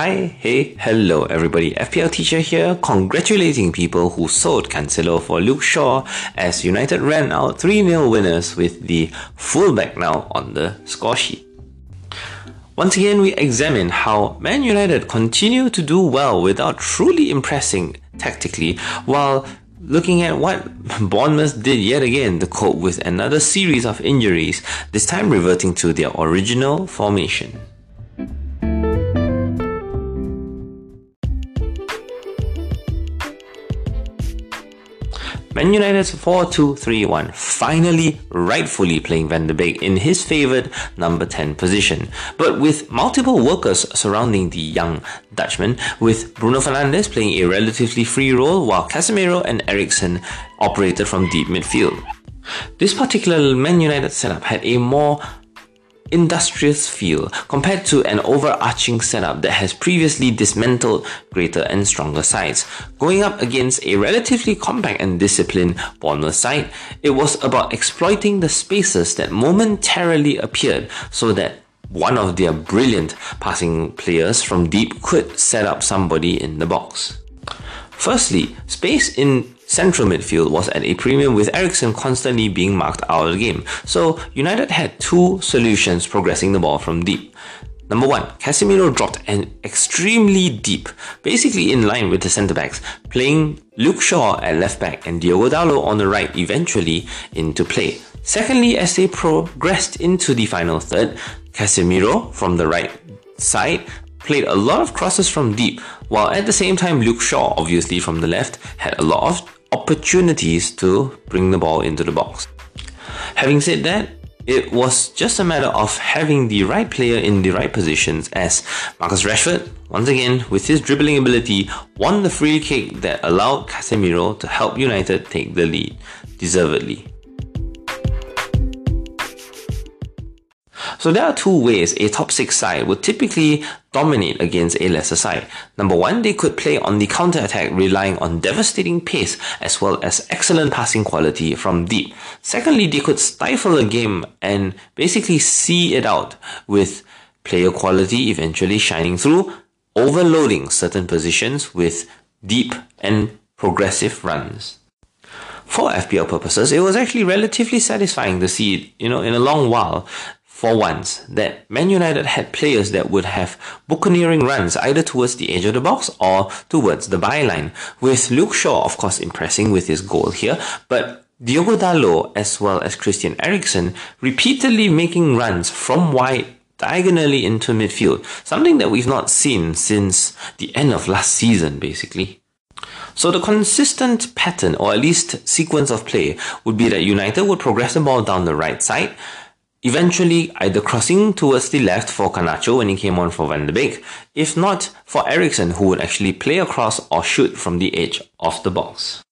Hi, hey, hello everybody. FPL teacher here, congratulating people who sold Cancelo for Luke Shaw as United ran out 3 0 winners with the fullback now on the score sheet. Once again, we examine how Man United continue to do well without truly impressing tactically, while looking at what Bournemouth did yet again to cope with another series of injuries, this time reverting to their original formation. Man United's 4-2-3-1 finally rightfully playing Van de Beek in his favoured number 10 position, but with multiple workers surrounding the young Dutchman, with Bruno Fernandes playing a relatively free role while Casemiro and Eriksen operated from deep midfield. This particular Man United setup had a more industrious feel compared to an overarching setup that has previously dismantled greater and stronger sides. Going up against a relatively compact and disciplined Bournemouth side, it was about exploiting the spaces that momentarily appeared so that one of their brilliant passing players from deep could set up somebody in the box. Firstly, space in central midfield was at a premium with Eriksen constantly being marked out of the game. So United had two solutions progressing the ball from deep. Number one, Casemiro dropped an extremely deep, basically in line with the centre backs, playing Luke Shaw at left back and Diogo Dalot on the right eventually into play. Secondly, as they progressed into the final third, Casemiro from the right side played a lot of crosses from deep, while at the same time Luke Shaw, obviously from the left, had a lot of opportunities to bring the ball into the box. Having said that, it was just a matter of having the right player in the right positions as Marcus Rashford, once again with his dribbling ability, won the free kick that allowed Casemiro to help United take the lead deservedly. So there are two ways a top six side would typically dominate against a lesser side. Number one, they could play on the counter attack, relying on devastating pace as well as excellent passing quality from deep. Secondly, they could stifle a game and basically see it out with player quality eventually shining through, overloading certain positions with deep and progressive runs for FPL purposes, it was actually relatively satisfying to see, you know, in a long while, for once that Man United had players that would have buccaneering runs either towards the edge of the box or towards the byline, with Luke Shaw, of course, impressing with his goal here, but Diogo Dalot as well as Christian Eriksen repeatedly making runs from wide diagonally into midfield, something that we've not seen since the end of last season, basically. So the consistent pattern, or at least sequence of play, would be that United would progress the ball down the right side, Eventually, either crossing towards the left for Garnacho when he came on for Van de Beek, if not for Eriksen who would actually play across or shoot from the edge of the box.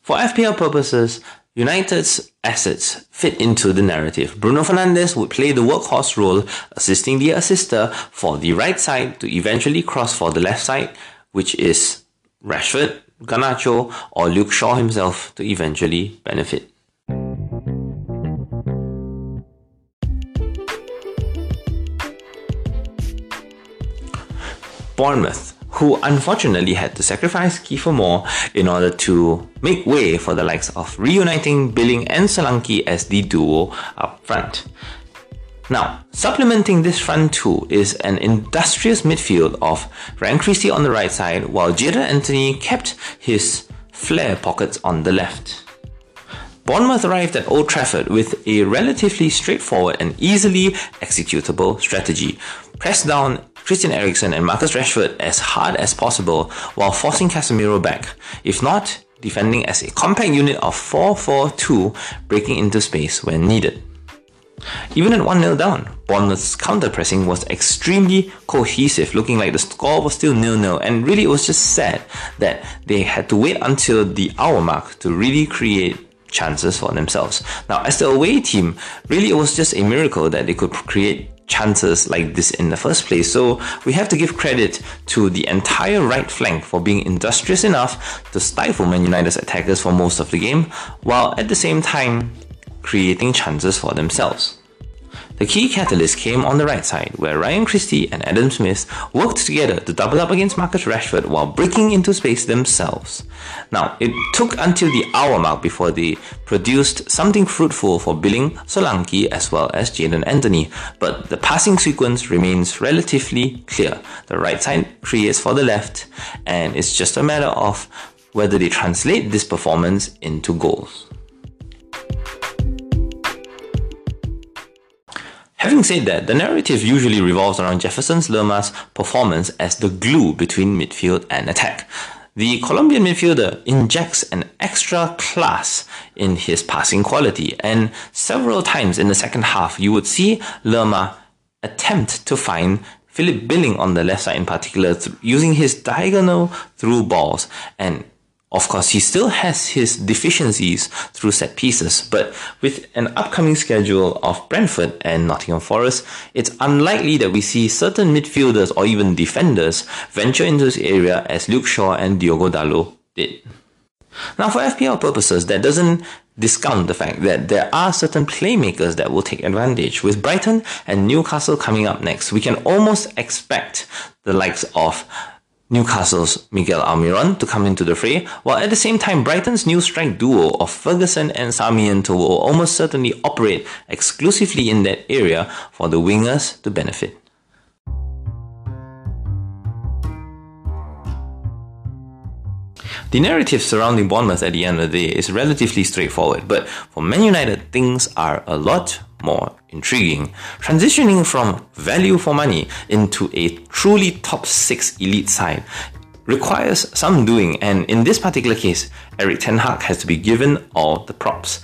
For FPL purposes, United's assets fit into the narrative. Bruno Fernandes would play the workhorse role, assisting the assister for the right side to eventually cross for the left side, which is Rashford, Garnacho, or Luke Shaw himself to eventually benefit. Bournemouth, who unfortunately had to sacrifice Kiefer Moore in order to make way for the likes of reuniting Billing and Solanke as the duo up front. Now, supplementing this front two is an industrious midfield of Ryan Christie on the right side, while Jaidon Anthony kept his flair pockets on the left. Bournemouth arrived at Old Trafford with a relatively straightforward and easily executable strategy. Press down Christian Eriksen and Marcus Rashford as hard as possible while forcing Casemiro back, if not, defending as a compact unit of 4-4-2, breaking into space when needed. Even at 1 0 down, Bournemouth's counter pressing was extremely cohesive, looking like the score was still 0 0, and really it was just sad that they had to wait until the hour mark to really create chances for themselves. Now, as the away team, really it was just a miracle that they could create chances like this in the first place. So we have to give credit to the entire right flank for being industrious enough to stifle Man United's attackers for most of the game, while at the same time creating chances for themselves. The key catalyst came on the right side, where Ryan Christie and Adam Smith worked together to double up against Marcus Rashford while breaking into space themselves. Now, it took until the hour mark before they produced something fruitful for Billing, Solanke, as well as Jaidon Anthony, but the passing sequence remains relatively clear. The right side creates for the left, and it's just a matter of whether they translate this performance into goals. Having said that, the narrative usually revolves around Jefferson's Lerma's performance as the glue between midfield and attack. The Colombian midfielder injects an extra class in his passing quality, and several times in the second half, you would see Lerma attempt to find Philip Billing on the left side in particular, using his diagonal through balls and of course, he still has his deficiencies through set pieces, but with an upcoming schedule of Brentford and Nottingham Forest, it's unlikely that we see certain midfielders or even defenders venture into this area as Luke Shaw and Diogo Dalot did. Now, for FPL purposes, that doesn't discount the fact that there are certain playmakers that will take advantage. With Brighton and Newcastle coming up next, we can almost expect the likes of Newcastle's Miguel Almiron to come into the fray, while at the same time Brighton's new strike duo of Ferguson and Sarmiento will almost certainly operate exclusively in that area for the wingers to benefit. The narrative surrounding Bournemouth at the end of the day is relatively straightforward, but for Man United, things are a lot more intriguing. Transitioning from value for money into a truly top six elite side requires some doing, and in this particular case, Erik Ten Hag has to be given all the props.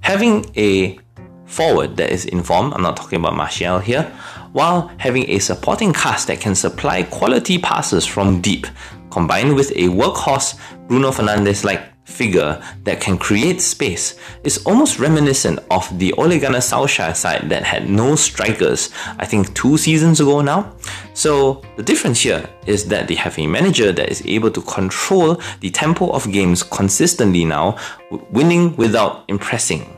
Having a forward that is informed, I'm not talking about Martial here, while having a supporting cast that can supply quality passes from deep, combined with a workhorse Bruno Fernandes like figure that can create space is almost reminiscent of the Ole Gunnar Solskjaer side that had no strikers, I think two seasons ago now. So the difference here is that they have a manager that is able to control the tempo of games consistently now, winning without impressing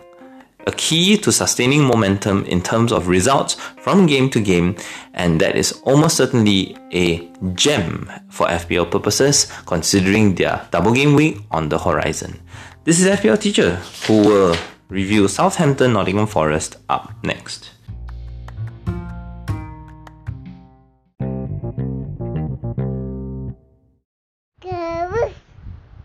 a key to sustaining momentum in terms of results from game to game, and that is almost certainly a gem for FPL purposes considering their double game week on the horizon. This is FPL Teacher who will review Southampton Nottingham Forest up next.